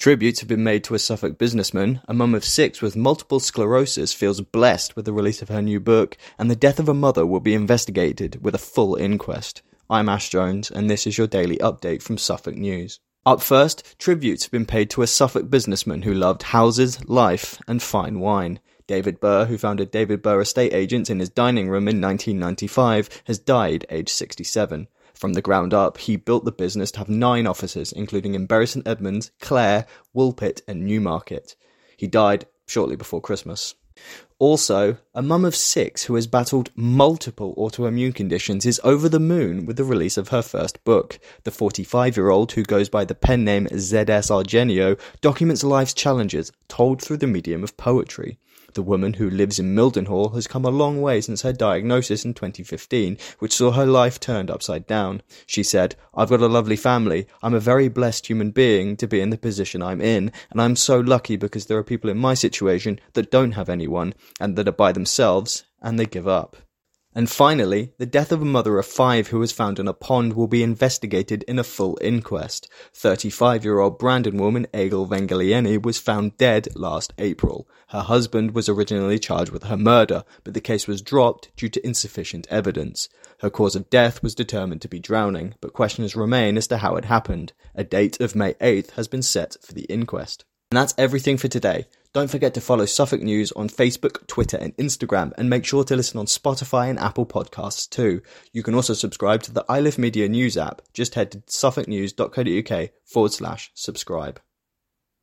Tributes have been made to a Suffolk businessman. A mum of six with multiple sclerosis feels blessed with the release of her new book, and the death of a mother will be investigated with a full inquest. I'm Ash Jones, and this is your daily update from Suffolk News. Up first, tributes have been paid to a Suffolk businessman who loved houses, life, and fine wine. David Burr, who founded David Burr Estate Agents in his dining room in 1995, has died aged 67. From the ground up, he built the business to have nine offices, including in Bury St Edmunds, Clare, Woolpit, and Newmarket. He died shortly before Christmas. Also, a mum of six who has battled multiple autoimmune conditions is over the moon with the release of her first book. The 45 year old, who goes by the pen name ZS Argenio, documents life's challenges told through the medium of poetry. The woman who lives in Mildenhall has come a long way since her diagnosis in 2015, which saw her life turned upside down. She said, I've got a lovely family. I'm a very blessed human being to be in the position I'm in, and I'm so lucky because there are people in my situation that don't have anyone and that are by themselves and they give up. And finally, the death of a mother of five who was found in a pond will be investigated in a full inquest. 35 year old Brandon woman Egil Vengelieni was found dead last April. Her husband was originally charged with her murder, but the case was dropped due to insufficient evidence. Her cause of death was determined to be drowning, but questions remain as to how it happened. A date of May 8th has been set for the inquest. And that's everything for today. Don't forget to follow Suffolk News on Facebook, Twitter, and Instagram, and make sure to listen on Spotify and Apple Podcasts too. You can also subscribe to the Iliffe Media News app. Just head to suffolknews.co.uk forward slash subscribe.